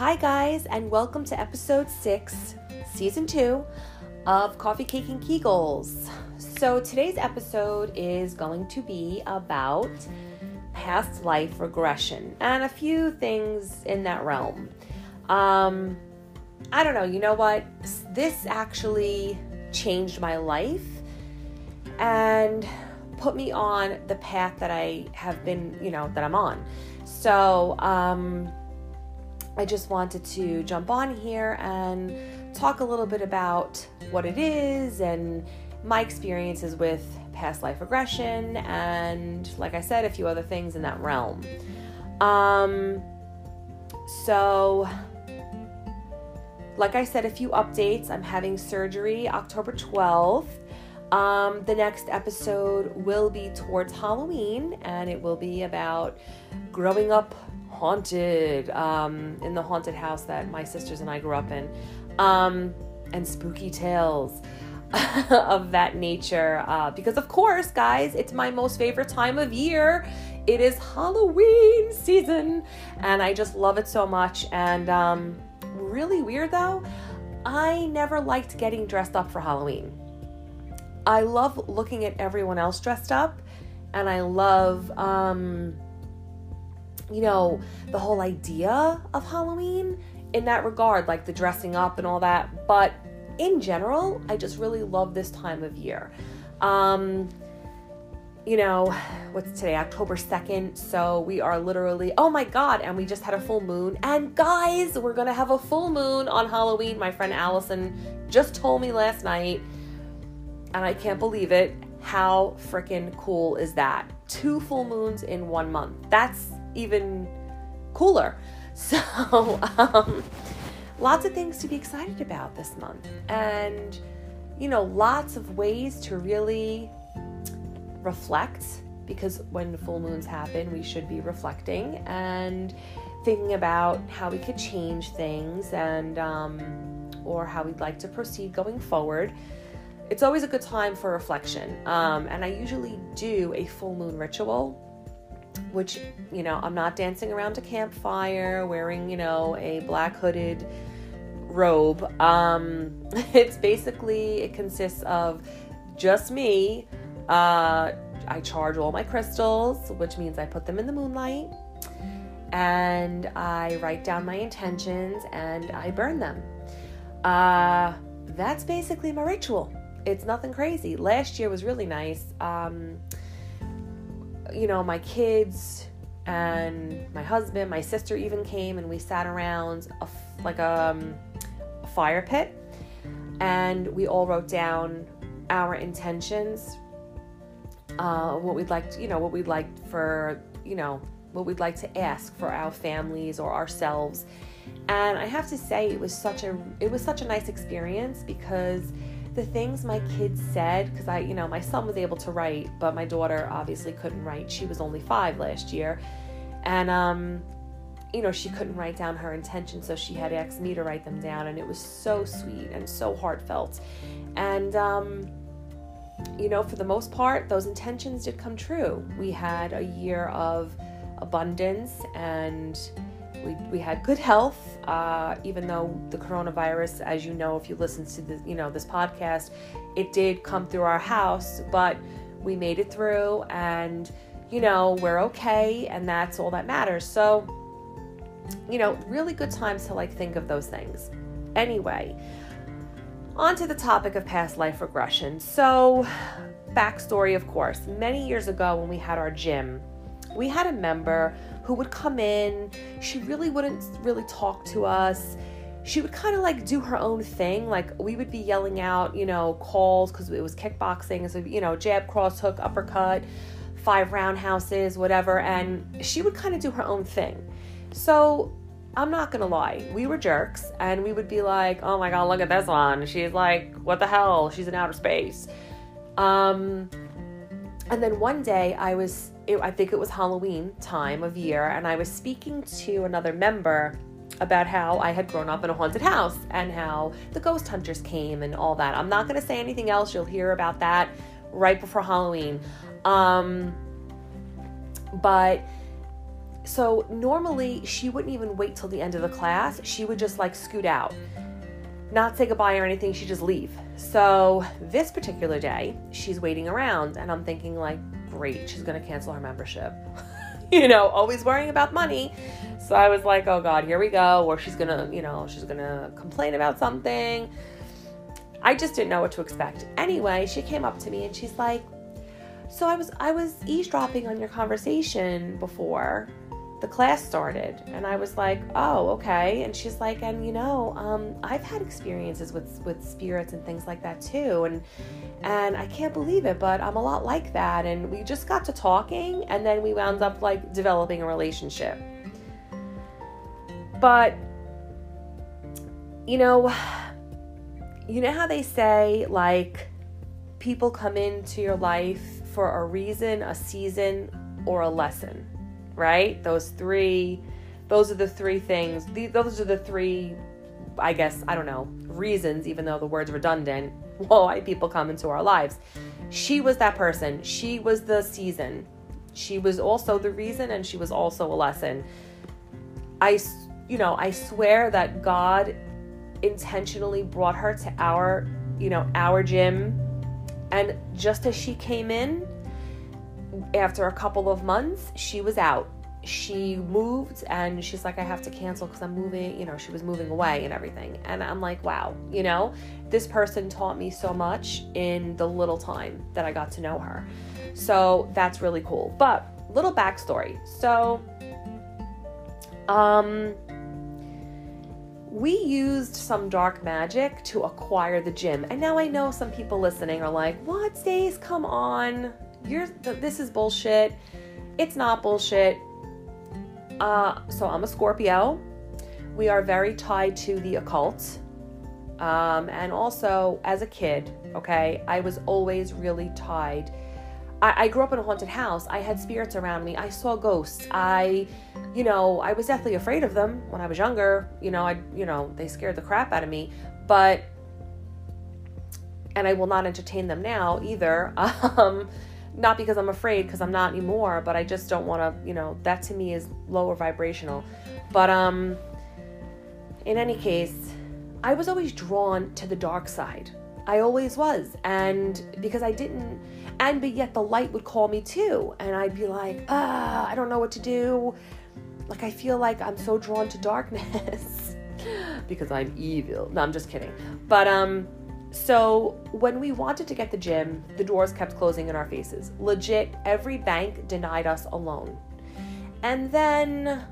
Hi, guys, and welcome to episode six, season two of Coffee Cake and Kegels. So, today's episode is going to be about past life regression and a few things in that realm. Um, I don't know, you know what? This actually changed my life and put me on the path that I have been, you know, that I'm on. So, um, I just wanted to jump on here and talk a little bit about what it is and my experiences with past life regression and, like I said, a few other things in that realm. Um, so, like I said, a few updates. I'm having surgery October 12th. Um, the next episode will be towards Halloween and it will be about growing up haunted um, in the haunted house that my sisters and I grew up in, um, and spooky tales of that nature. Uh, because, of course, guys, it's my most favorite time of year. It is Halloween season, and I just love it so much. And um, really weird though, I never liked getting dressed up for Halloween. I love looking at everyone else dressed up, and I love um, you know, the whole idea of Halloween in that regard, like the dressing up and all that. But in general, I just really love this time of year. Um, you know, what's today? October 2nd. So we are literally, oh my God, and we just had a full moon. And guys, we're going to have a full moon on Halloween. My friend Allison just told me last night, and I can't believe it. How freaking cool is that? Two full moons in one month. That's even cooler. So, um, lots of things to be excited about this month. And, you know, lots of ways to really reflect because when full moons happen, we should be reflecting and thinking about how we could change things and, um, or how we'd like to proceed going forward. It's always a good time for reflection. Um, and I usually do a full moon ritual which, you know, I'm not dancing around a campfire wearing, you know, a black hooded robe. Um, it's basically, it consists of just me. Uh, I charge all my crystals, which means I put them in the moonlight. And I write down my intentions and I burn them. Uh, that's basically my ritual. It's nothing crazy. Last year was really nice. Um, you know, my kids and my husband, my sister even came and we sat around a, like a, um, a fire pit and we all wrote down our intentions, uh, what we'd like, to, you know, what we'd like for, you know, what we'd like to ask for our families or ourselves. And I have to say, it was such a it was such a nice experience because the things my kids said, because I, you know, my son was able to write, but my daughter obviously couldn't write. She was only five last year. And, um, you know, she couldn't write down her intentions, so she had asked me to write them down. And it was so sweet and so heartfelt. And, um, you know, for the most part, those intentions did come true. We had a year of abundance and we, we had good health, uh, even though the coronavirus, as you know, if you listen to the, you know this podcast, it did come through our house, but we made it through, and you know we're okay, and that's all that matters. So, you know, really good times to like think of those things. Anyway, on to the topic of past life regression. So, backstory, of course, many years ago when we had our gym, we had a member who would come in. She really wouldn't really talk to us. She would kind of like do her own thing. Like we would be yelling out, you know, calls because it was kickboxing. So, you know, jab, cross, hook, uppercut, five roundhouses, whatever. And she would kind of do her own thing. So I'm not gonna lie, we were jerks, and we would be like, "Oh my god, look at this one! She's like, what the hell? She's in outer space." Um, and then one day I was, it, I think it was Halloween time of year, and I was speaking to another member about how I had grown up in a haunted house and how the ghost hunters came and all that. I'm not going to say anything else. You'll hear about that right before Halloween. Um, but So normally she wouldn't even wait till the end of the class. She would just like scoot out, not say goodbye or anything. She'd just leave. So this particular day, she's waiting around, and I'm thinking, like, great, she's gonna cancel her membership. you know, always worrying about money. So I was like, oh God, here we go. Or she's gonna, you know, she's gonna complain about something. I just didn't know what to expect. Anyway, she came up to me and she's like, so I was I was eavesdropping on your conversation before the class started and I was like, "Oh, okay." And she's like, "And you know, um, I've had experiences with with spirits and things like that too and and I can't believe it, but I'm a lot like that." And we just got to talking and then we wound up like developing a relationship. But you know, you know how they say like people come into your life for a reason, a season, or a lesson, right? Those three, those are the three things. Those are the three, I guess, I don't know, reasons, even though the word's redundant, why people come into our lives. She was that person. She was the season. She was also the reason, and she was also a lesson. I, you know, I swear that God intentionally brought her to our, you know, our gym and just as she came in, after a couple of months, she was out. She moved and she's like, I have to cancel because I'm moving. You know, she was moving away and everything. And I'm like, wow, you know, this person taught me so much in the little time that I got to know her. So that's really cool. But little backstory. So, um, we used some dark magic to acquire the gym. And now I know some people listening are like, "What, Stace? Come on. You're this is bullshit." It's not bullshit. Uh, so I'm a Scorpio. We are very tied to the occult. Um, and also as a kid, okay, I was always really tied I, I grew up in a haunted house. I had spirits around me. I saw ghosts. I, you know, I was deathly afraid of them when I was younger. You know, I, you know, they scared the crap out of me. But, and I will not entertain them now either. Um, not because I'm afraid, because I'm not anymore, but I just don't want to, you know, that to me is lower vibrational. But, um, in any case, I was always drawn to the dark side. I always was. And because I didn't, and but yet the light would call me too. And I'd be like, ah, I don't know what to do. Like, I feel like I'm so drawn to darkness because I'm evil. No, I'm just kidding. But, um, so when we wanted to get the gym, the doors kept closing in our faces. Legit, every bank denied us a loan. And then,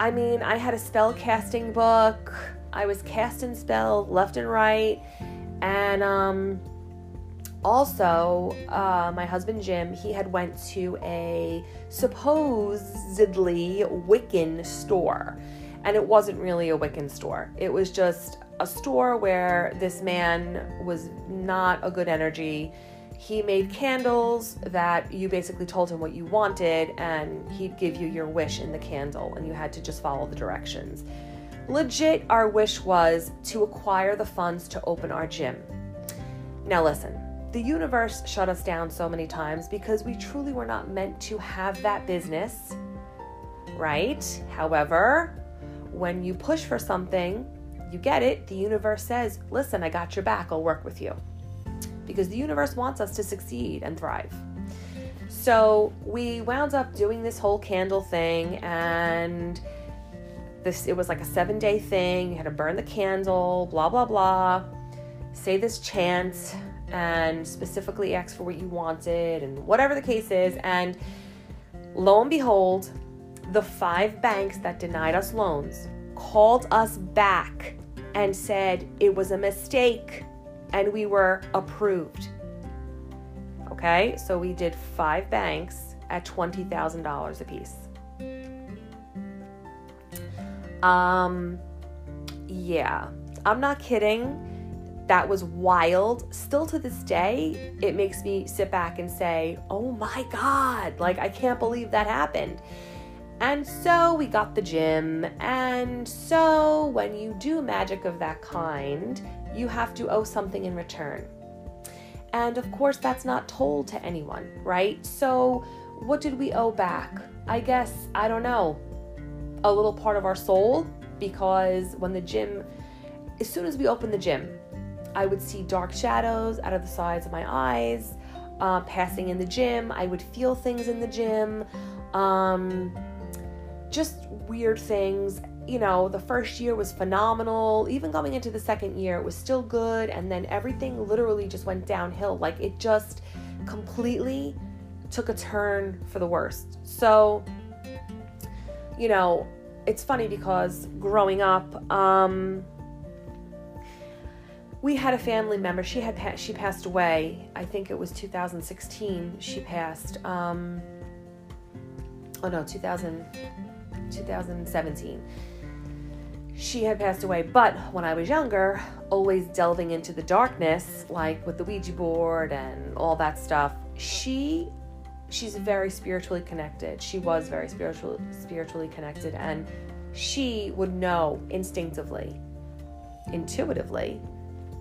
I mean, I had a spell casting book. I was casting spell left and right. And um, also, uh, my husband Jim, he had went to a supposedly Wiccan store. And it wasn't really a Wiccan store. It was just a store where this man was not a good energy. He made candles that you basically told him what you wanted, and he'd give you your wish in the candle, and you had to just follow the directions. Legit, our wish was to acquire the funds to open our gym. Now, listen, the universe shut us down so many times because we truly were not meant to have that business, right? However, when you push for something, you get it. The universe says, Listen, I got your back, I'll work with you. Because the universe wants us to succeed and thrive. So we wound up doing this whole candle thing and this it was like a seven day thing you had to burn the candle blah blah blah say this chant and specifically ask for what you wanted and whatever the case is and lo and behold the five banks that denied us loans called us back and said it was a mistake and we were approved okay so we did five banks at $20000 a piece um, yeah, I'm not kidding. That was wild. Still to this day, it makes me sit back and say, oh my God, like I can't believe that happened. And so we got the gym. And so when you do magic of that kind, you have to owe something in return. And of course, that's not told to anyone, right? So what did we owe back? I guess, I don't know, a little part of our soul because when the gym, as soon as we opened the gym, I would see dark shadows out of the sides of my eyes. Uh, passing in the gym, I would feel things in the gym. Um, just weird things. You know, the first year was phenomenal. Even going into the second year, it was still good. And then everything literally just went downhill. Like it just completely took a turn for the worst. So, you know, it's funny because growing up, um, we had a family member. She had pa- she passed away. I think it was 2016. She passed. Um, oh no, 2000, 2017. She had passed away, but when I was younger, always delving into the darkness, like with the Ouija board and all that stuff, she she's very spiritually connected. She was very spiritual spiritually connected and she would know instinctively, intuitively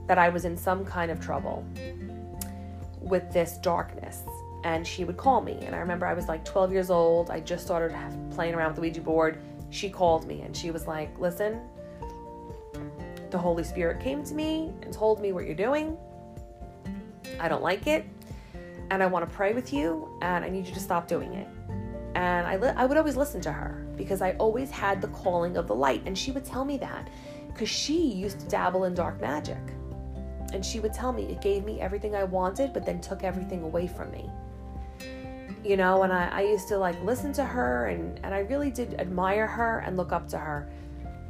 that I was in some kind of trouble with this darkness. And she would call me. And I remember I was like 12 years old. I just started playing around with the Ouija board. She called me and she was like, Listen, the Holy Spirit came to me and told me what you're doing. I don't like it and I want to pray with you, and I need you to stop doing it. And I, li- I would always listen to her because I always had the calling of the light, and she would tell me that because she used to dabble in dark magic. And she would tell me it gave me everything I wanted, but then took everything away from me. You know, and I, I used to like listen to her, and, and I really did admire her and look up to her.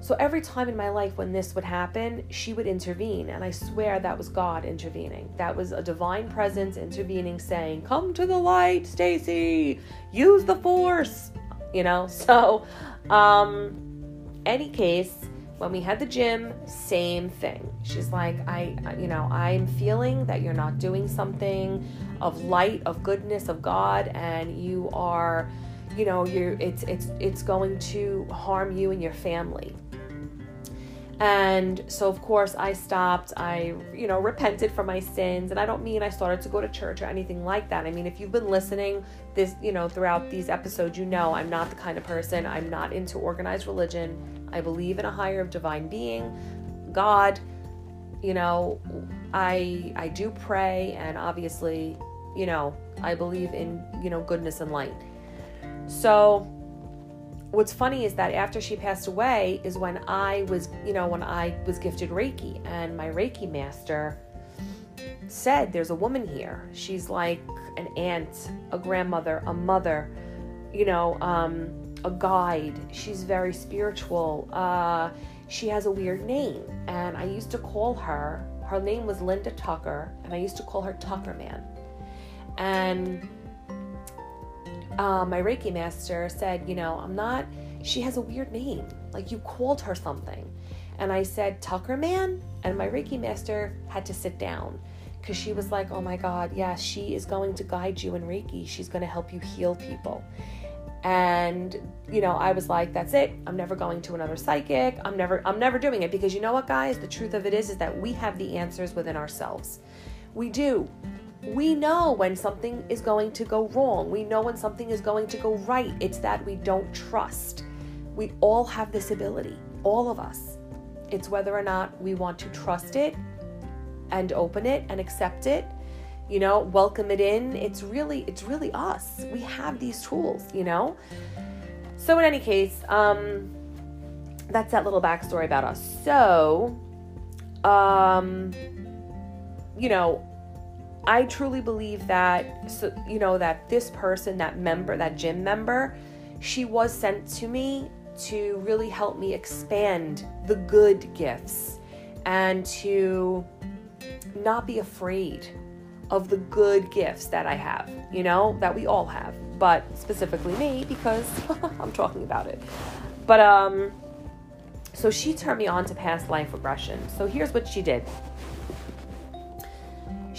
So every time in my life when this would happen, she would intervene. And I swear that was God intervening. That was a divine presence intervening, saying, Come to the light, Stacy, use the force. You know? So, um, any case, when we had the gym, same thing. She's like, I, you know, I'm feeling that you're not doing something of light, of goodness, of God, and you are, you know, you're, it's, it's, it's going to harm you and your family. And so, of course, I stopped. I, you know, repented for my sins. And I don't mean I started to go to church or anything like that. I mean, if you've been listening this, you know, throughout these episodes, you know I'm not the kind of person, I'm not into organized religion. I believe in a higher divine being, God. You know, I I do pray and obviously, you know, I believe in, you know, goodness and light. So, what's funny is that after she passed away is when I was, you know, when I was gifted Reiki and my Reiki master said there's a woman here. She's like an aunt, a grandmother, a mother, you know, um, a guide. She's very spiritual. Uh, she has a weird name. And I used to call her, her name was Linda Tucker, and I used to call her Tucker Man. And uh, my Reiki master said, you know, I'm not, she has a weird name. Like you called her something. And I said, Tucker Man? And my Reiki master had to sit down because she was like, oh my God, yeah, she is going to guide you in Reiki. She's going to help you heal people. And, you know, I was like, that's it. I'm never going to another psychic. I'm never, I'm never doing it because you know what, guys? The truth of it is, is that we have the answers within ourselves. We do we know when something is going to go wrong. We know when something is going to go right. It's that we don't trust. We all have this ability, all of us. It's whether or not we want to trust it and open it and accept it, you know, welcome it in. It's really it's really us. We have these tools, you know? So in any case, um that's that little backstory about us. So um you know, I truly believe that, so, you know, that this person, that member, that gym member, she was sent to me to really help me expand the good gifts and to not be afraid of the good gifts that I have, you know, that we all have, but specifically me because I'm talking about it. But um so she turned me on to past life regression. So here's what she did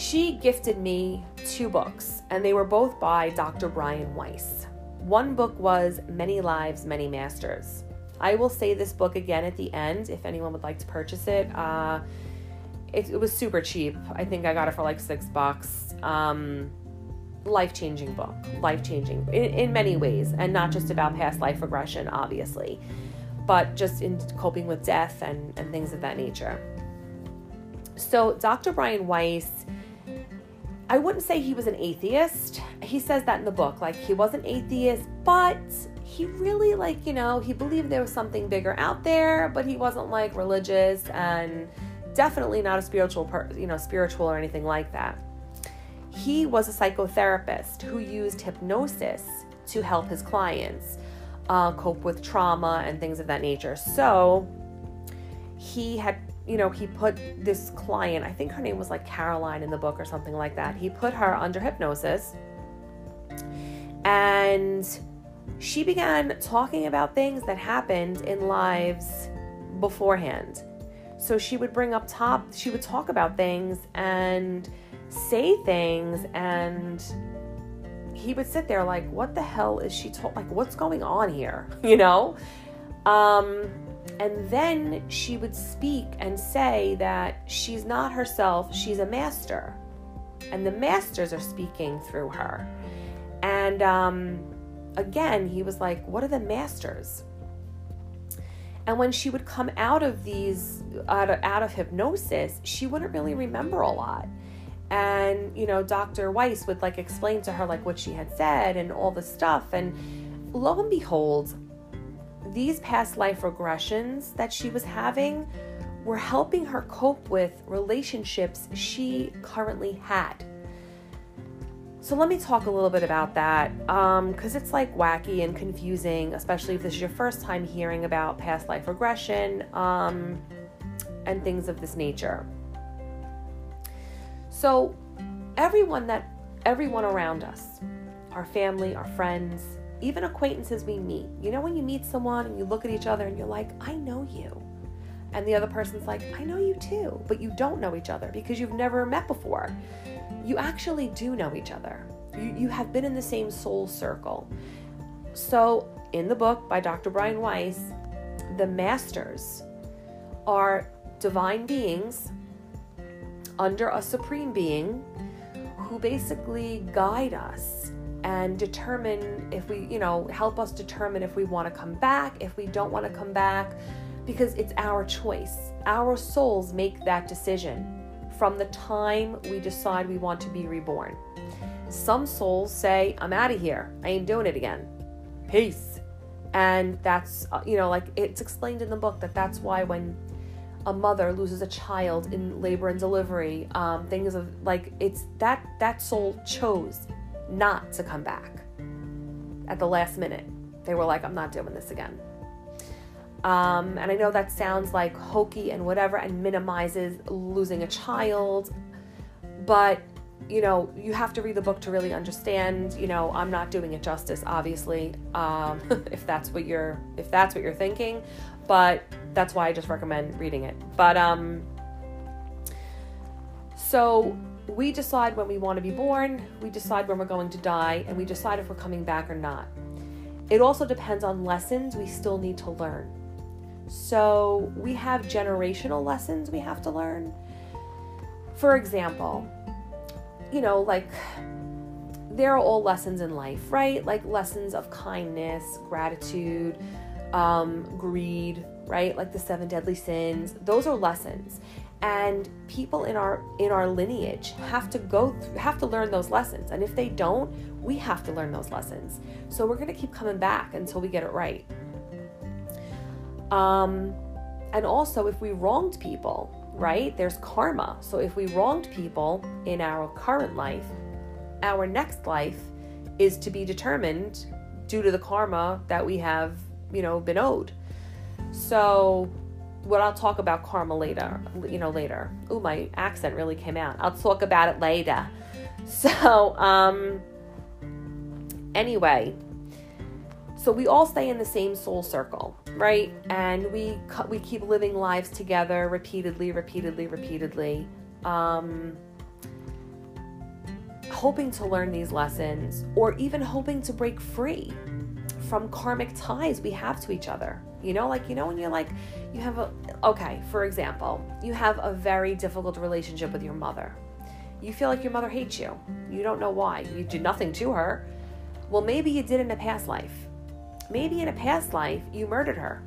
she gifted me two books, and they were both by Dr. Brian Weiss. One book was Many Lives, Many Masters. I will say this book again at the end if anyone would like to purchase it. Uh, it, it, was super cheap. I think I got it for like six bucks. Um, life changing book, life changing in, in many ways, and not just about past life regression, obviously, but just in coping with death and, and things of that nature. So, Dr. Brian Weiss, I wouldn't say he was an atheist. He says that in the book. Like, he was an atheist, but he really, like, you know, he believed there was something bigger out there, but he wasn't like religious and definitely not a spiritual, you know, spiritual or anything like that. He was a psychotherapist who used hypnosis to help his clients uh, cope with trauma and things of that nature. So he had, you know, he put this client, I think her name was like Caroline in the book or something like that. He put her under hypnosis and she began talking about things that happened in lives beforehand. So she would bring up top, she would talk about things and say things and he would sit there like what the hell is she told like what's going on here you know um and then she would speak and say that she's not herself she's a master. And the masters are speaking through her. And um again he was like what are the masters? And when she would come out of these out of, out of hypnosis she wouldn't really remember a lot. And you know dr weiss would like explain to her like what she had said and all the stuff. And lo and behold these past life regressions that she was having were helping her cope with relationships she currently had. So let me talk a little bit about that because um, it's like wacky and confusing especially if this is your first time hearing about past life regression um, and things of this nature. So, everyone that everyone around us, our family, our friends, even acquaintances we meet. You know when you meet someone and you look at each other and you're like, "I know you." And the other person's like, "I know you too," but you don't know each other because you've never met before. You actually do know each other. You you have been in the same soul circle. So, in the book by Dr. Brian Weiss, the masters are divine beings under a supreme being who basically guide us and determine if we, you know, help us determine if we want to come back, if we don't want to come back, because it's our choice. Our souls make that decision from the time we decide we want to be reborn. Some souls say, I'm out of here. I ain't doing it again. Peace. And that's, uh, you know, like it's explained in the book that that's why when a mother loses a child in labor and delivery um, things of like it's that that soul chose not to come back at the last minute they were like i'm not doing this again um, and i know that sounds like hokey and whatever and minimizes losing a child but you know you have to read the book to really understand you know i'm not doing it justice obviously um, if that's what you're if that's what you're thinking but that's why I just recommend reading it. But um so we decide when we want to be born, we decide when we're going to die, and we decide if we're coming back or not. It also depends on lessons we still need to learn. So we have generational lessons we have to learn. For example, you know, like there are all lessons in life, right? Like lessons of kindness, gratitude, um, greed, right? Like the seven deadly sins. Those are lessons. And people in our in our lineage have to go through, have to learn those lessons. And if they don't, we have to learn those lessons. So we're going to keep coming back until we get it right. Um and also if we wronged people, right? There's karma. So if we wronged people in our current life, our next life is to be determined due to the karma that we have you know, been owed. So, what I'll talk about karma later, you know, later. Oh, my accent really came out. I'll talk about it later. So, um, anyway, so we all stay in the same soul circle, right? And we we keep living lives together repeatedly, repeatedly, repeatedly, um, hoping to learn these lessons, or even hoping to break free from karmic ties we have to each other. You know, like, you know, when you're like, you have a, okay, for example, you have a very difficult relationship with your mother You feel like your mother hates you. You don't know why. You did nothing to her. Well, maybe you did in a past life. Maybe in a past life you murdered her.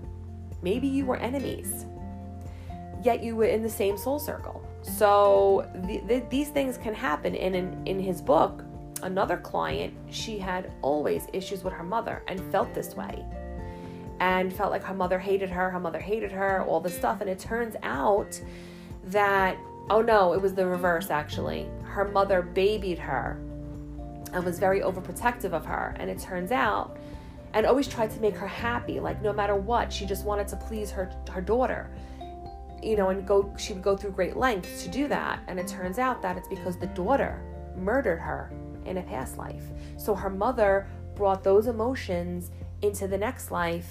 Maybe you were enemies. Yet you were in the same soul circle. So the, the, these things can happen. And in, in his book, another client, she had always issues with her mother and felt this way. And felt like her mother hated her, her mother hated her, all this stuff. And it turns out that, oh no, it was the reverse actually. Her mother babied her and was very overprotective of her. And it turns out, and always tried to make her happy, like no matter what, she just wanted to please her her daughter. You know, and go she would go through great lengths to do that. And it turns out that it's because the daughter murdered her in a past life. So her mother brought those emotions into the next life,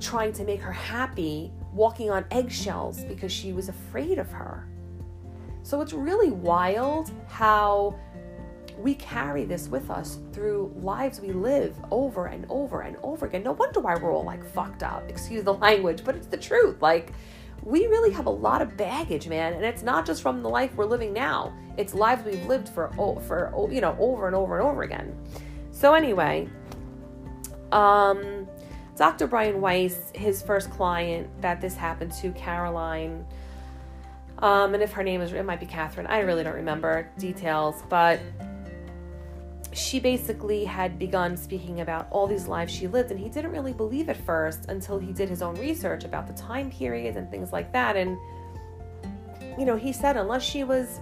trying to make her happy, walking on eggshells because she was afraid of her. So it's really wild how we carry this with us through lives we live over and over and over again. No wonder why we're all like fucked up. Excuse the language, but it's the truth. Like, we really have a lot of baggage, man, and it's not just from the life we're living now. It's lives we've lived for for you know over and over and over again. So anyway, um, Dr. Brian Weiss, his first client that this happened to, Caroline. Um, and if her name is, it might be Catherine. I really don't remember details, but she basically had begun speaking about all these lives she lived, and he didn't really believe at first until he did his own research about the time periods and things like that. And, you know, he said unless she was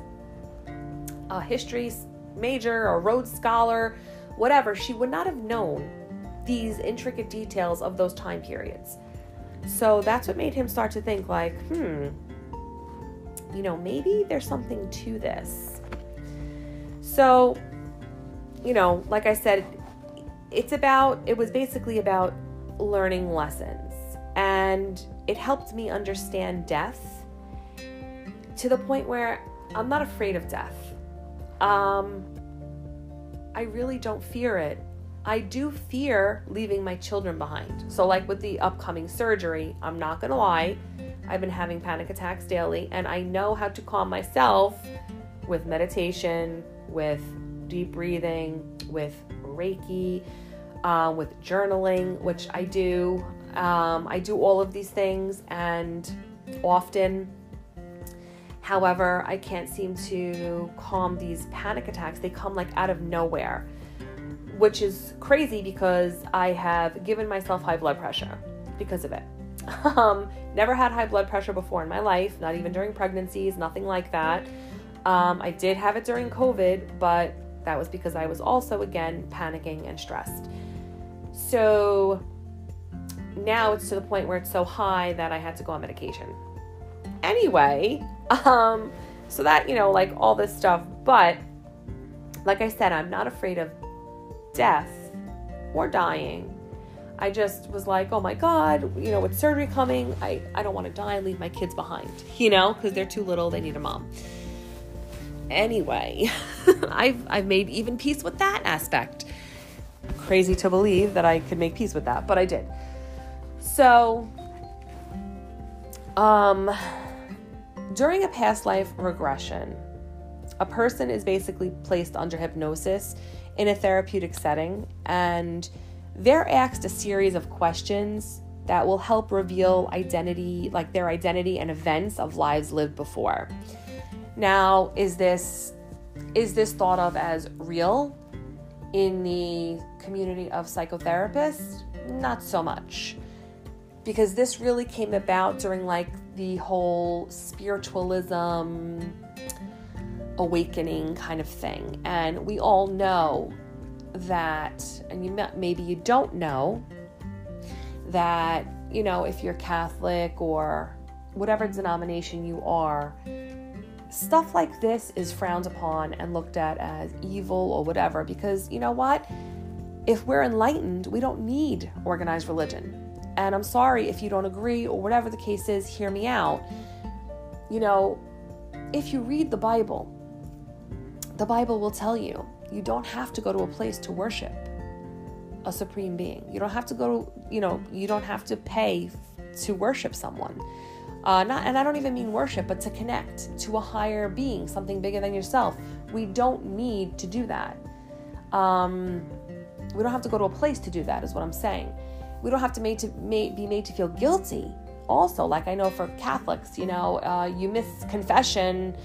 a history major or Rhodes Scholar, whatever, she would not have known these intricate details of those time periods. So that's what made him start to think, like, hmm, you know, maybe there's something to this. So you know, like I said, it's about, it was basically about learning lessons. And it helped me understand death to the point where I'm not afraid of death. Um, I really don't fear it. I do fear leaving my children behind. So, like with the upcoming surgery, I'm not gonna lie, I've been having panic attacks daily, and I know how to calm myself with meditation, with deep breathing, with Reiki, uh, with journaling, which I do. Um, I do all of these things and often. However, I can't seem to calm these panic attacks. They come like out of nowhere, which is crazy because I have given myself high blood pressure because of it. Um, never had high blood pressure before in my life, not even during pregnancies, nothing like that. Um, I did have it during COVID, but that was because I was also, again, panicking and stressed. So now it's to the point where it's so high that I had to go on medication. Anyway, um, so that, you know, like all this stuff. But like I said, I'm not afraid of death or dying. I just was like, oh my God, you know, with surgery coming, I, I don't want to die and leave my kids behind, you know, because they're too little, they need a mom anyway. I've I've made even peace with that aspect. Crazy to believe that I could make peace with that, but I did. So um during a past life regression, a person is basically placed under hypnosis in a therapeutic setting and they're asked a series of questions that will help reveal identity, like their identity and events of lives lived before. Now, is this is this thought of as real in the community of psychotherapists? Not so much. Because this really came about during like the whole spiritualism awakening kind of thing. And we all know that and you maybe you don't know that, you know, if you're Catholic or whatever denomination you are, stuff like this is frowned upon and looked at as evil or whatever because you know what? If we're enlightened, we don't need organized religion. And I'm sorry if you don't agree or whatever the case is, hear me out. You know, if you read the Bible, the Bible will tell you you don't have to go to a place to worship a supreme being. You don't have to go you know, you don't have to pay to worship someone. Uh, not, and I don't even mean worship, but to connect to a higher being, something bigger than yourself. We don't need to do that. Um, we don't have to go to a place to do that, is what I'm saying. We don't have to, made to made, be made to feel guilty. Also, like I know for Catholics, you know, uh, you miss confession,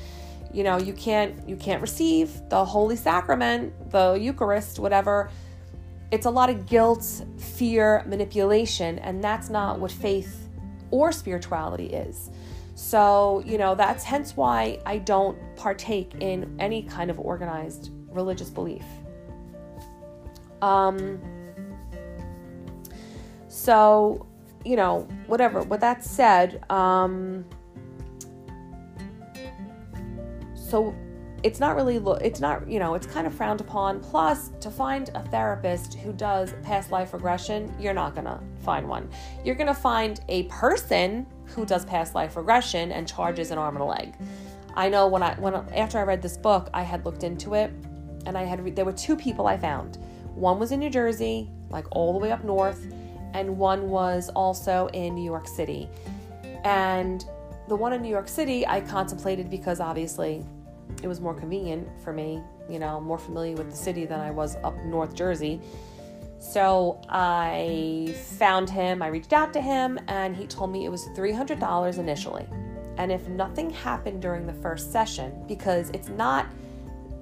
you know, you can't you can't receive the Holy Sacrament, the Eucharist, whatever. It's a lot of guilt, fear, manipulation, and that's not what faith or spirituality is. So, you know, that's hence why I don't partake in any kind of organized religious belief. Um, so, you know, whatever. With that said, um, so it's not really it's not you know it's kind of frowned upon. Plus to find a therapist who does past life regression you're not gonna find one. You're gonna find a person who does past life regression and charges an arm and a leg. I know when i when after i read this book i had looked into it and i had there were two people i found. One was in new jersey like all the way up north and one was also in new york city. And the one in new york city i contemplated because obviously it was more convenient for me, you know, more familiar with the city than I was up North Jersey. So I found him, I reached out to him, and he told me it was $300 initially. And if nothing happened during the first session, because it's not,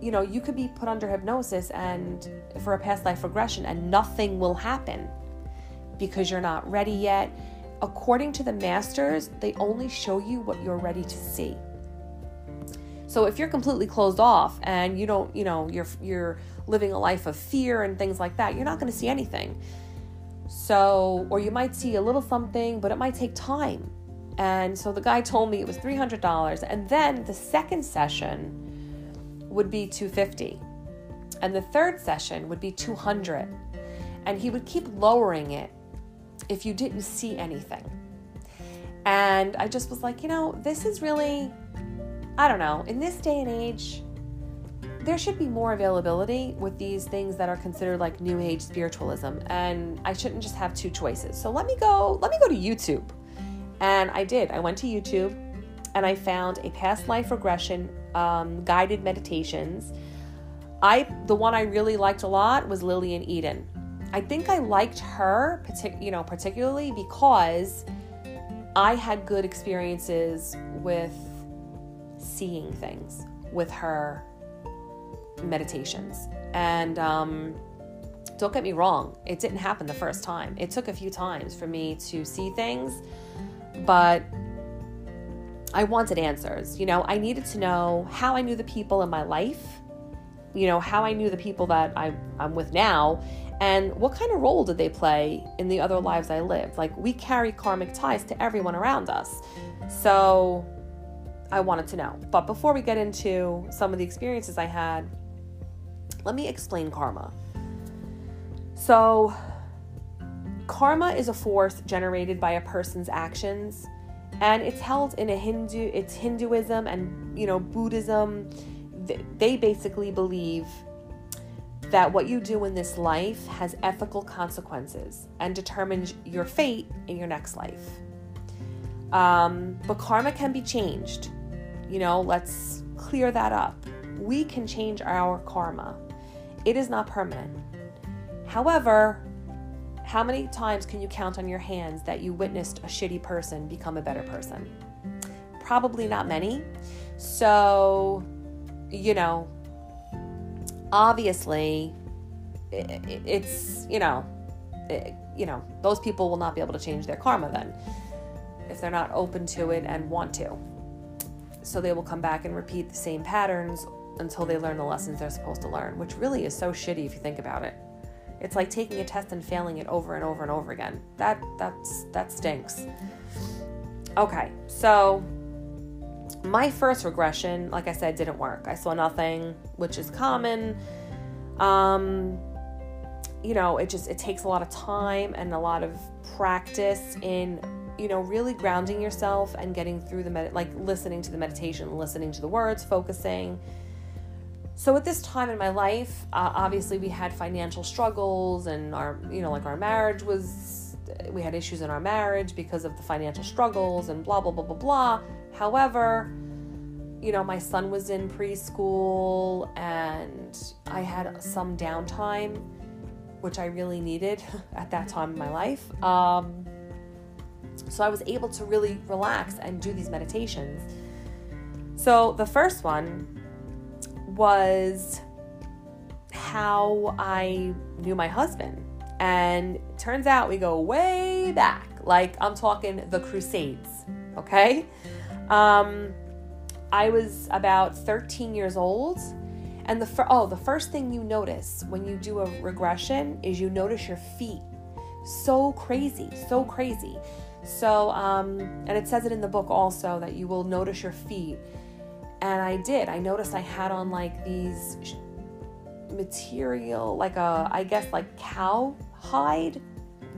you know, you could be put under hypnosis and for a past life regression and nothing will happen because you're not ready yet. According to the masters, they only show you what you're ready to see. So if you're completely closed off and you don't, you know, you're you're living a life of fear and things like that, you're not going to see anything. So, or you might see a little something, but it might take time. And so the guy told me it was $300 and then the second session would be 250. And the third session would be 200. And he would keep lowering it if you didn't see anything. And I just was like, you know, this is really I don't know, in this day and age, there should be more availability with these things that are considered like new age spiritualism and I shouldn't just have two choices. So let me go let me go to YouTube. And I did. I went to YouTube and I found a past life regression um, guided meditations. I the one I really liked a lot was Lilian Eden. I think I liked her, partic- you know, particularly because I had good experiences with seeing things with her meditations. And um, don't get me wrong, it didn't happen the first time. It took a few times for me to see things, but I wanted answers. You know, I needed to know how I knew the people in my life, you know, how I knew the people that I, I'm with now, and what kind of role did they play in the other lives I lived. Like, we carry karmic ties to everyone around us. So, I wanted to know. But before we get into some of the experiences I had, let me explain karma. So, karma is a force generated by a person's actions, and it's held in a Hindu, it's Hinduism and, you know, Buddhism. They basically believe that what you do in this life has ethical consequences and determines your fate in your next life. Um, but karma can be changed. You know, let's clear that up. We can change our karma, it is not permanent. However, how many times can you count on your hands that you witnessed a shitty person become a better person? Probably not many. So, you know, obviously, it's, you know, you know, those people will not be able to change their karma then if they're not open to it and want to. So they will come back and repeat the same patterns until they learn the lessons they're supposed to learn, which really is so shitty if you think about it. It's like taking a test and failing it over and over and over again. That that's that stinks. Okay, so my first regression, like I said, didn't work. I saw nothing, which is common. Um, you know, it just it takes a lot of time and a lot of practice in you know, really grounding yourself and getting through the med- like listening to the meditation, listening to the words, focusing. So at this time in my life, uh, obviously we had financial struggles, and our, you know, like our marriage was we had issues in our marriage because of the financial struggles and blah, blah, blah, blah, blah. However, you know, my son was in preschool and I had some downtime, which I really needed at that time in my life. Um, so I was able to really relax and do these meditations. So the first one was how I knew my husband. And turns out we go way back. Like I'm talking the Crusades, okay? Um, I was about 13 years old. And the fir- oh, the first thing you notice when you do a regression is you notice your feet. So crazy, so crazy. So, um, and it says it in the book also that you will notice your feet. And I did. I noticed I had on like these material, like a, I guess like cow hide,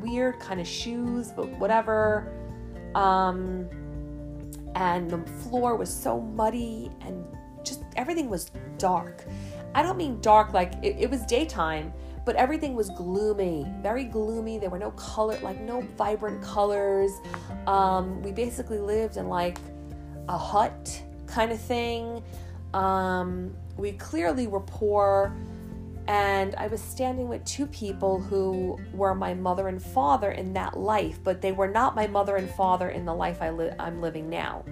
weird kind of shoes, but whatever. Um, and the floor was so muddy and just everything was dark. I don't mean dark like it, it was daytime, but everything was gloomy, very gloomy. There were no color, like no vibrant colors. Um, we basically lived in like a hut kind of thing. Um, we clearly were poor, and I was standing with two people who were my mother and father in that life, but they were not my mother and father in the life I li- I'm living now.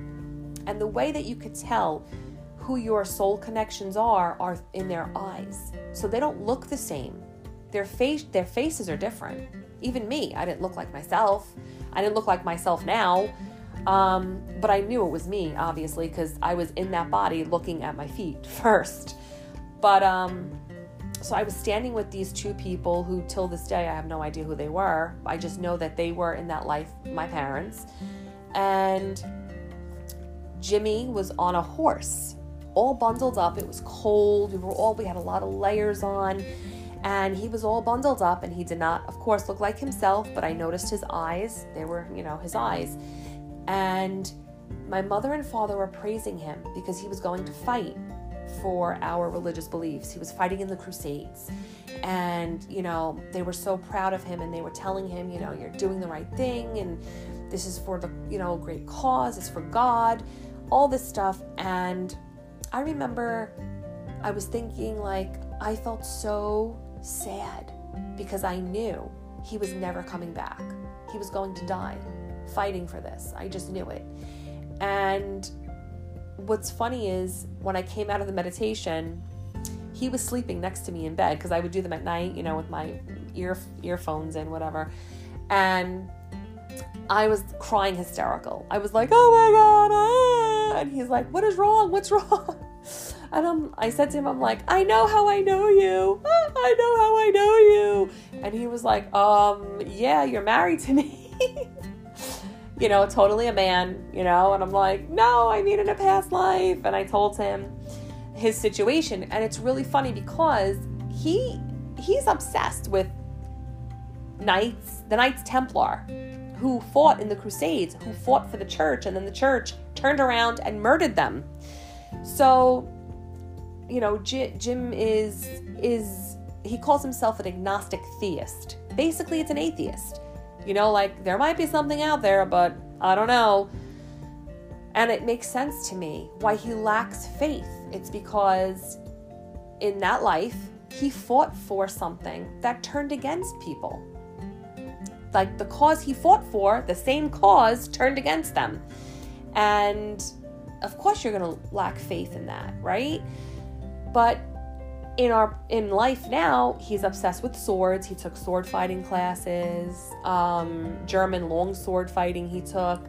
And the way that you could tell who your soul connections are are in their eyes. So they don't look the same. Their face their faces are different. Even me, I didn't look like myself. I didn't look like myself now. Um, but I knew it was me, obviously, because I was in that body looking at my feet first. But um, so I was standing with these two people who, till this day, I have no idea who they were. I just know that they were in that life my parents. And Jimmy was on a horse, all bundled up. It was cold. We were all, we had a lot of layers on and he was all bundled up and he did not of course look like himself but i noticed his eyes. They were you know his eyes. And my mother and father were praising him because he was going to fight for our religious beliefs. He was fighting in the crusades. And you know they were so proud of him and they were telling him you know you're doing the right thing and this is for the you know great cause. It's for god. All this stuff. And i remember i was thinking like i felt so sad because I knew he was never coming back. He was going to die fighting for this. I just knew it. And what's funny is when I came out of the meditation, he was sleeping next to me in bed because I would do them at night, you know, with my ear earphones and whatever. And I was crying hysterical. I was like, "Oh my god!" Ah! And he's like, "What is wrong? What's wrong?" And I'm, I said to him, I'm like, I know how I know you. I know how I know you. And he was like, um, yeah, you're married to me. you know, totally a man, you know. And I'm like, no, I mean in a past life. And I told him his situation. And it's really funny because he he's obsessed with knights, the Knights Templar, who fought in the Crusades, who fought for the church, and then the church turned around and murdered them. So you know, Jim is is he calls himself an agnostic theist. Basically, it's an atheist. You know, like there might be something out there, but I don't know. And it makes sense to me why he lacks faith. It's because in that life, he fought for something that turned against people. Like the cause he fought for, the same cause turned against them. And of course, you're going to lack faith in that, right? But in our in life now, he's obsessed with swords. He took sword fighting classes, um, German long sword fighting. He took,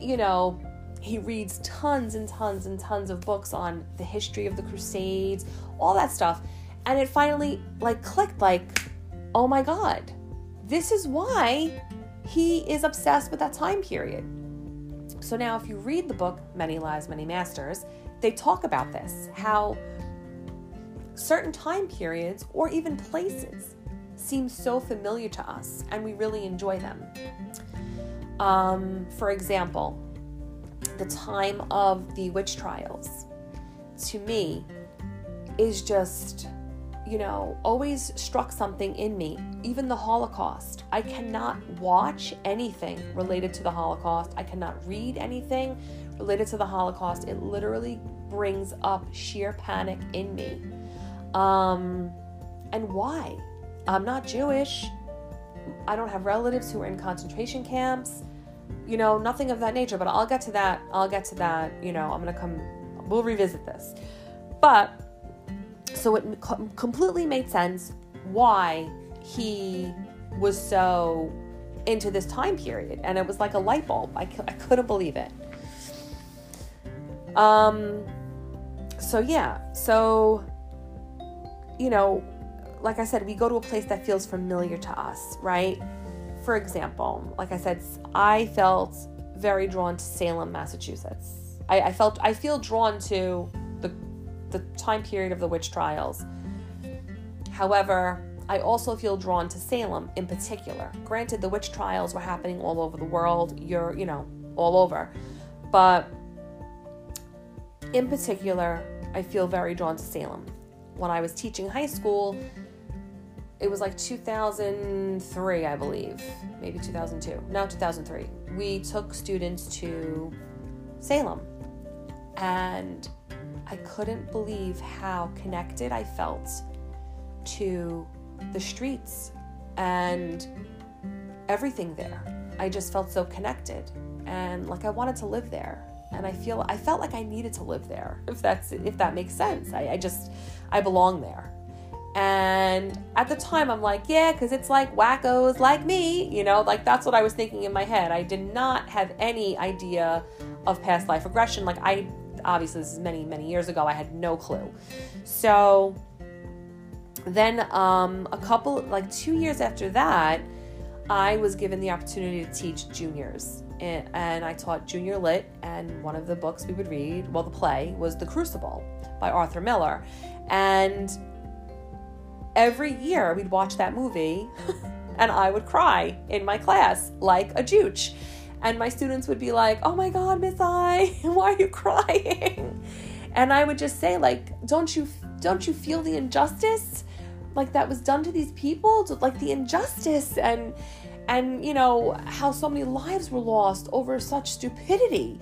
you know, he reads tons and tons and tons of books on the history of the Crusades, all that stuff, and it finally like clicked. Like, oh my God, this is why he is obsessed with that time period. So now, if you read the book Many Lives, Many Masters, they talk about this how certain time periods or even places seem so familiar to us and we really enjoy them. Um, for example, the time of the witch trials to me is just, you know, always struck something in me, even the Holocaust. I cannot watch anything related to the Holocaust. I cannot read anything related to the Holocaust. It literally brings up sheer panic in me. Um, and why? I'm not Jewish. I don't have relatives who are in concentration camps. You know, nothing of that nature, but I'll get to that. I'll get to that. You know, I'm going to come, we'll revisit this. But so it completely made sense why he was so into this time period and it was like a light bulb i, I couldn't believe it um so yeah so you know like i said we go to a place that feels familiar to us right for example like i said i felt very drawn to salem massachusetts i, I felt i feel drawn to the the time period of the witch trials. However, I also feel drawn to Salem in particular. Granted, the witch trials were happening all over the world, you're, you know, all over. But in particular, I feel very drawn to Salem. When I was teaching high school, it was like 2003, I believe, maybe 2002. No, 2003. We took students to Salem. And I couldn't believe how connected I felt to the streets and everything there. I just felt so connected and like I wanted to live there. And I feel I felt like I needed to live there, if that's if that makes sense. I, I just I belong there. And at the time, I'm like, yeah, because it's like wackos like me, you know, like that's what I was thinking in my head. I did not have any idea of past life regression. Like, I obviously this is many many years ago i had no clue so then um, a couple like two years after that i was given the opportunity to teach juniors and, and i taught junior lit and one of the books we would read well the play was the crucible by arthur miller and every year we'd watch that movie and i would cry in my class like a jooch and my students would be like, "Oh my God, Miss I, why are you crying?" And I would just say, like, "Don't you don't you feel the injustice, like that was done to these people, like the injustice and." And you know how so many lives were lost over such stupidity.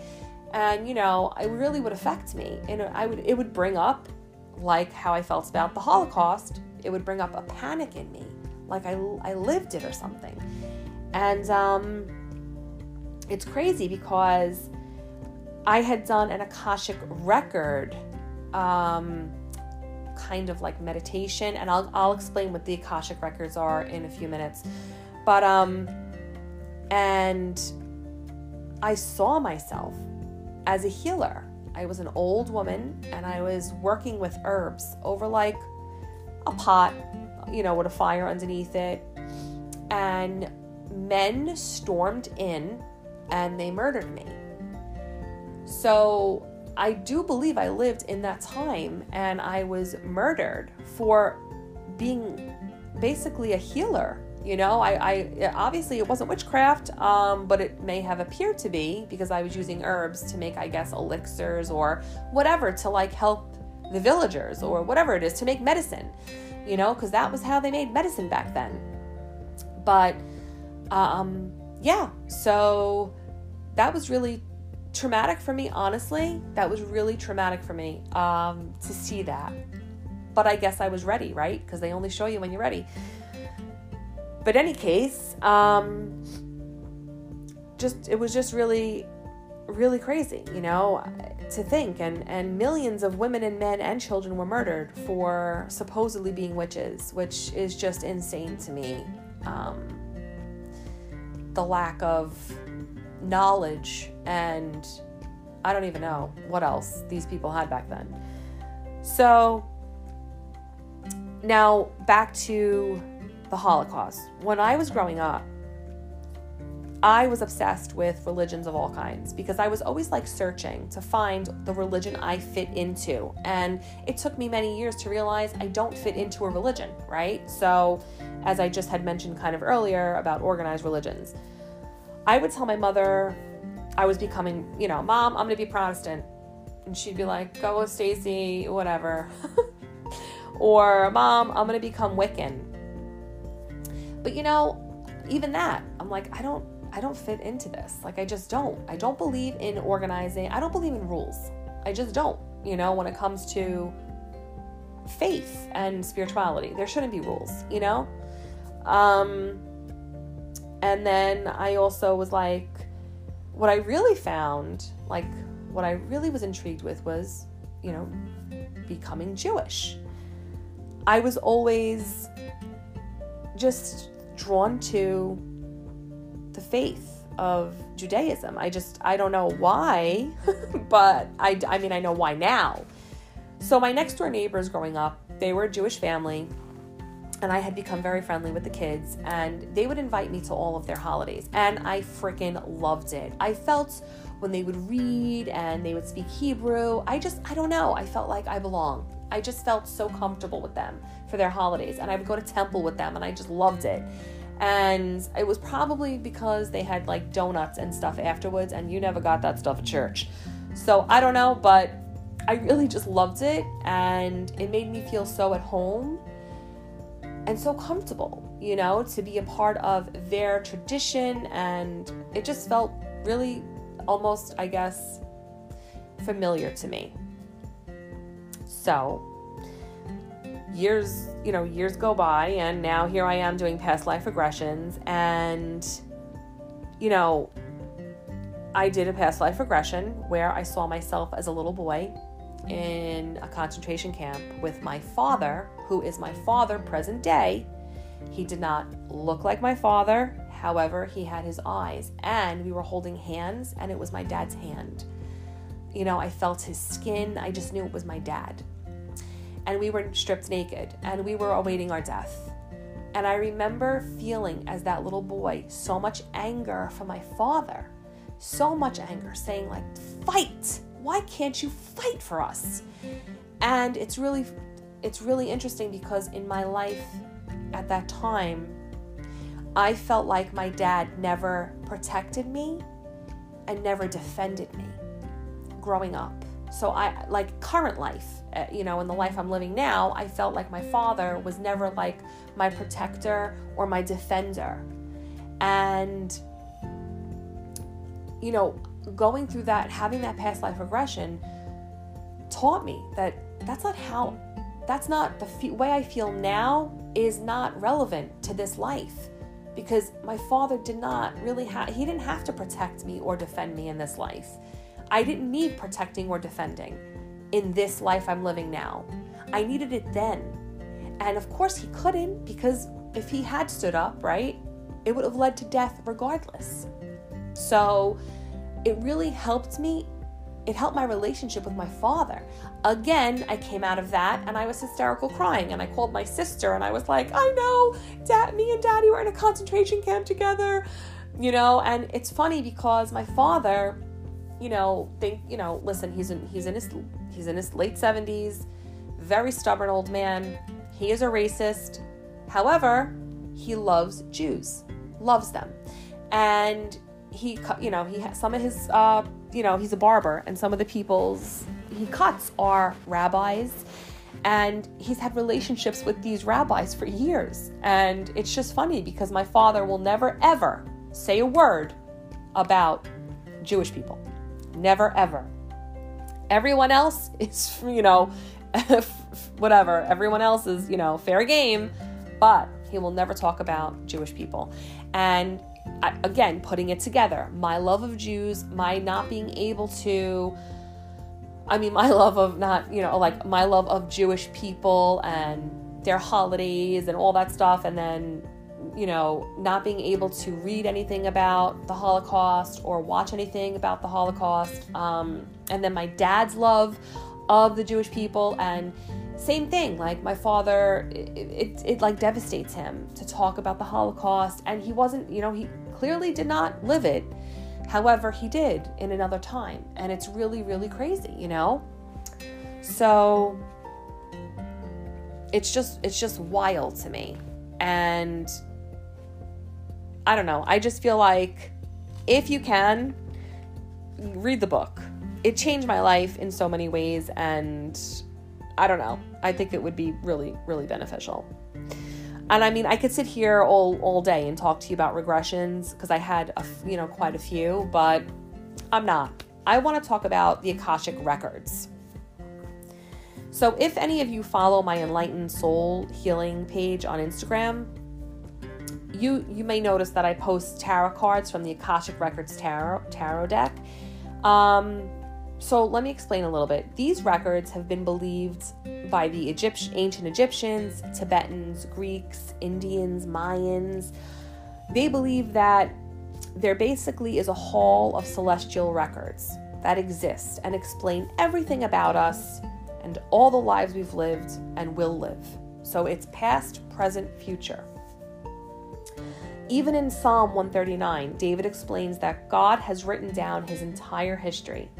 And you know it really would affect me. And i would it would bring up like how i felt about the holocaust. It would bring up a panic in me like i, I lived it or something. And um it's crazy because I had done an Akashic record um, kind of like meditation, and I'll, I'll explain what the Akashic records are in a few minutes. But, um, and I saw myself as a healer. I was an old woman and I was working with herbs over like a pot, you know, with a fire underneath it. And men stormed in and they murdered me. So I do believe I lived in that time and I was murdered for being basically a healer. You know, I, I obviously it wasn't witchcraft, um, but it may have appeared to be because I was using herbs to make, I guess, elixirs or whatever to like help the villagers or whatever it is to make medicine. You know, because that was how they made medicine back then. But um, yeah, so that was really traumatic for me, honestly. That was really traumatic for me um, to see that. But I guess I was ready, right? Because they only show you when you're ready. But any case, um, just it was just really, really crazy, you know, to think. And and millions of women and men and children were murdered for supposedly being witches, which is just insane to me. Um, the lack of knowledge and I don't even know what else these people had back then. So now back to the Holocaust. When I was growing up, I was obsessed with religions of all kinds because I was always like searching to find the religion I fit into. And it took me many years to realize I don't fit into a religion, right? So, as I just had mentioned kind of earlier about organized religions, I would tell my mother I was becoming, you know, mom, I'm going to be Protestant. And she'd be like, go Stacy, whatever. or mom, I'm going to become Wiccan. But you know, even that, I'm like, I don't I don't fit into this. Like I just don't. I don't believe in organizing. I don't believe in rules. I just don't, you know, when it comes to faith and spirituality. There shouldn't be rules, you know? Um and then I also was like what I really found, like what I really was intrigued with was, you know, becoming Jewish. I was always just drawn to the faith of Judaism. I just, I don't know why, but I, I mean, I know why now. So, my next door neighbors growing up, they were a Jewish family, and I had become very friendly with the kids, and they would invite me to all of their holidays, and I freaking loved it. I felt when they would read and they would speak Hebrew, I just, I don't know, I felt like I belonged. I just felt so comfortable with them for their holidays, and I would go to temple with them, and I just loved it. And it was probably because they had like donuts and stuff afterwards, and you never got that stuff at church. So I don't know, but I really just loved it, and it made me feel so at home and so comfortable, you know, to be a part of their tradition. And it just felt really almost, I guess, familiar to me. So, years, you know, years go by, and now here I am doing past life regressions. And, you know, I did a past life regression where I saw myself as a little boy in a concentration camp with my father, who is my father present day. He did not look like my father, however, he had his eyes, and we were holding hands, and it was my dad's hand. You know, I felt his skin, I just knew it was my dad. And we were stripped naked, and we were awaiting our death. And I remember feeling, as that little boy, so much anger for my father, so much anger, saying, like, fight why can't you fight for us? And it's really it's really interesting because in my life at that time, I felt like my dad never protected me and never defended me growing up. So I like current life, uh, you know, in the life I'm living now, I felt like my father was never like my protector or my defender. And you know, going through that, having that past life regression taught me that that's not how, that's not the fe- way I feel now is not relevant to this life because my father did not really have, he didn't have to protect me or defend me in this life. I didn't need protecting or defending in this life I'm living now. I needed it then. And of course, he couldn't because if he had stood up, right, it would have led to death regardless. So, it really helped me. It helped my relationship with my father. Again, I came out of that and I was hysterical crying and I called my sister and I was like, I know, dad, me and daddy were in a concentration camp together, you know, and it's funny because my father, you know, think, you know, listen, he's in he's in his he's in his late 70s, very stubborn old man. He is a racist. However, he loves Jews, loves them. And he you know he has some of his uh you know he's a barber and some of the people's he cuts are rabbis and he's had relationships with these rabbis for years and it's just funny because my father will never ever say a word about jewish people never ever everyone else is you know whatever everyone else is you know fair game but he will never talk about jewish people and again, putting it together. My love of Jews, my not being able to, I mean, my love of not, you know, like my love of Jewish people and their holidays and all that stuff. And then, you know, not being able to read anything about the Holocaust or watch anything about the Holocaust. Um, and then my dad's love of the Jewish people and same thing like my father it, it, it, like devastates him to talk about the holocaust. And he wasn't you know he clearly did not live it. However he did in another time. And it's really really crazy you know? So it's just it's just wild to me. And i don't know i just feel like if you can read the book it changed my life in so many ways and I don't know. I think it would be really, really beneficial. And I mean, I could sit here all, all day and talk to you about regressions because I had, a, you know, quite a few, but I'm not. I want to talk about the Akashic records. So, if any of you follow my Enlightened Soul Healing page on Instagram, you you may notice that I post tarot cards from the Akashic Records tarot tarot deck. Um, so let me explain a little bit. These records have been believed by the Egypt, ancient Egyptians, Tibetans, Greeks, Indians, Mayans. They believe that there basically is a hall of celestial records that exist and explain everything about us and all the lives we've lived and will live. So it's past, present, future. Even in Psalm 139, David explains that God has written down his entire history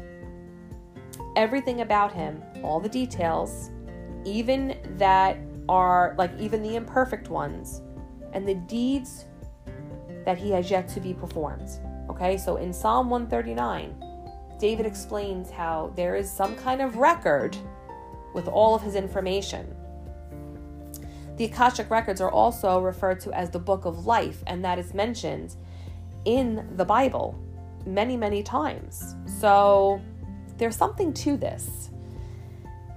everything about him, all the details, even that are like even the imperfect ones, and the deeds that he has yet to be performed. Okay, so in Psalm 139, David explains how there is some kind of record with all of his information. The Akashic records are also referred to as the book of life, and that is mentioned in the Bible many, many times. So there's something to this.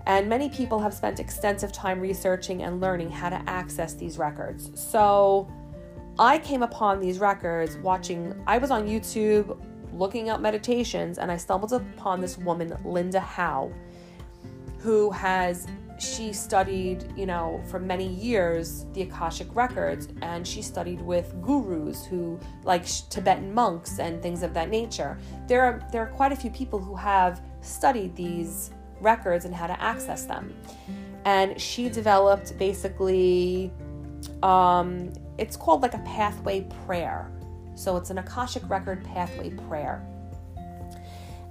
And many people have spent extensive time researching and learning how to access these records. So I came upon these records watching, I was on YouTube looking up meditations, and I stumbled upon this woman, Linda Howe, who has she studied, you know, for many years the Akashic records and she studied with gurus who like Tibetan monks and things of that nature. There are there are quite a few people who have studied these records and how to access them. And she developed basically, um, it's called like a pathway prayer. So it's an Akashic record pathway prayer.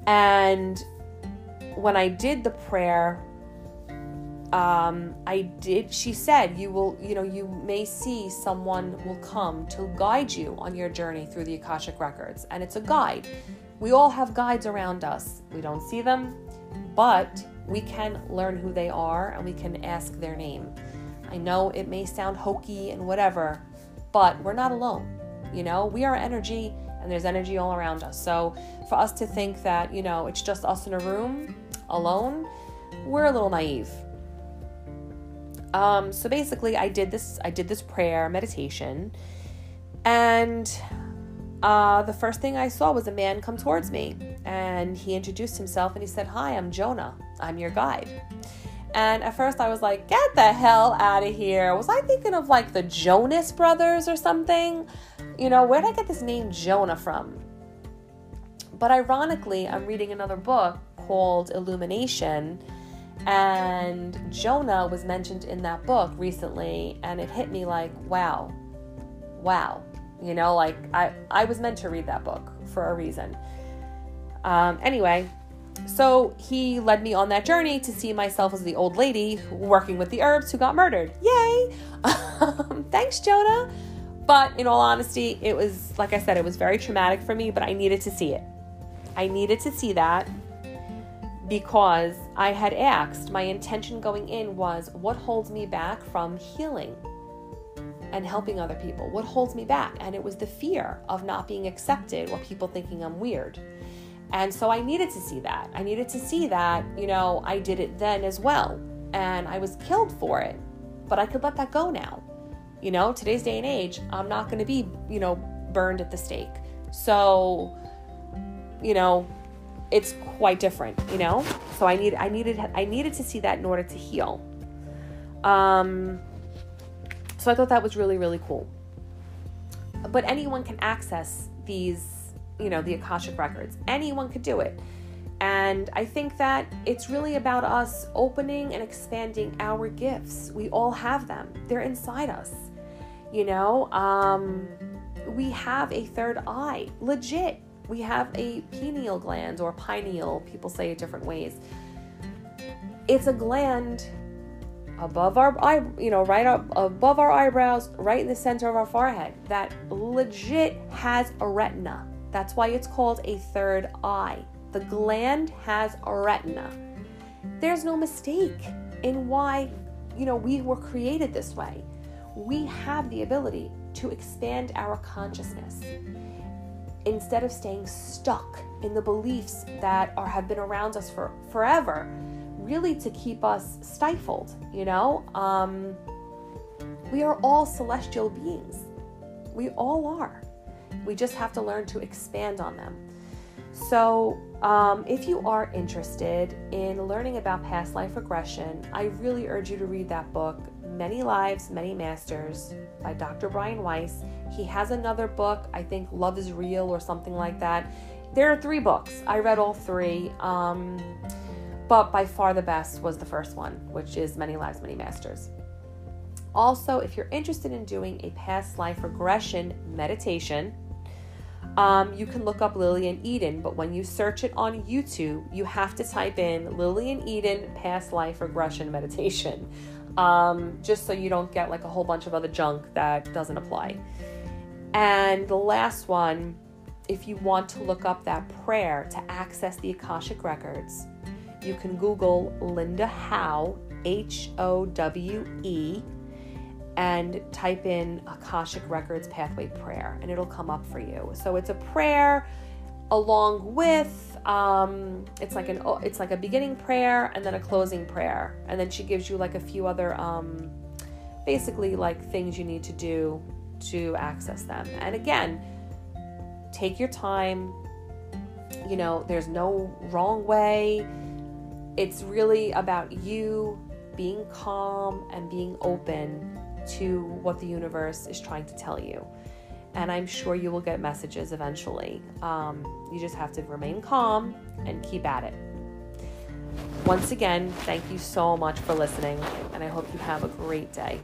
And when I did the prayer, um, I did, she said, you will, you know, you may see someone will come to guide you on your journey through the Akashic records. And it's a guide. We all have guides around us. We don't see them, but we can learn who they are and we can ask their name. I know it may sound hokey and whatever, but we're not alone. You know, we are energy and there's energy all around us. So for us to think that, you know, it's just us in a room alone, we're a little naive. Um, so basically I did this I did this prayer meditation and uh, the first thing I saw was a man come towards me and he introduced himself and he said, Hi, I'm Jonah. I'm your guide. And at first I was like, Get the hell out of here. Was I thinking of like the Jonas brothers or something? You know, where did I get this name Jonah from? But ironically, I'm reading another book called Illumination. And Jonah was mentioned in that book recently, and it hit me like, wow, wow you know, like I, I was meant to read that book for a reason. Um, anyway, so he led me on that journey to see myself as the old lady working with the herbs who got murdered. Yay! Um, thanks, Jonah. But in all honesty, it was, like I said, it was very traumatic for me, but I needed to see it. I needed to see that because I had asked, my intention going in was what holds me back from healing? and helping other people? What holds me back? And it was the fear of not being accepted or people thinking I'm weird. And so I needed to see that. I needed to see that, you know, I did it then as well. And I was killed for it. But I could let that go now. You know, today's day and age, I'm not going to be, you know, burned at the stake. So, you know, it's quite different, you know? So I need I needed I needed to see that in order to heal. Um so I thought that was really, really cool. But anyone can access these, you know, the Akashic records. Anyone could do it. And I think that it's really about us opening and expanding our gifts. We all have them, they're inside us. You know, um, we have a third eye, legit. We have a pineal gland or pineal, people say it different ways. It's a gland above our eye, you know, right up above our eyebrows, right in the center of our forehead, that legit has a retina. That's why it's called a third eye. The gland has a retina. There's no mistake. in why, you know, we were created this way. We have the ability to expand our consciousness instead of staying stuck in the beliefs that are have been around us for forever really to keep us stifled you know? Um, we are all celestial beings. We all are. We just have to learn to expand on them so um, if you are interested in learning about past life regression i really urge you to read that book many lives many masters by dr brian weiss he has another book, I think Love is Real or something like that. There are three books. I read all three. Um, but by far the best was the first one, which is Many Lives, Many Masters. Also, if you're interested in doing a past life regression meditation, um, you can look up Lilian Eden, but when you search it on YouTube, you have to type in Lilian Eden past life regression meditation, um, just so you don't get like a whole bunch of other junk that doesn't apply. And the last one, if you want to look up that prayer to access the Akashic Records, you can Google Linda Howe, H O W E, and type in Akashic Records Pathway Prayer, and it'll come up for you. So it's a prayer along with um, it's like an it's like a beginning prayer and then a closing prayer, and then she gives you like a few other um, basically like things you need to do to access them. And again, take your time. You know, there's no wrong way. It's really about you being calm and being open to what the universe is trying to tell you. And I'm sure you will get messages eventually. Um, you just have to remain calm and keep at it. Once again, thank you so much for listening, and I hope you have a great day.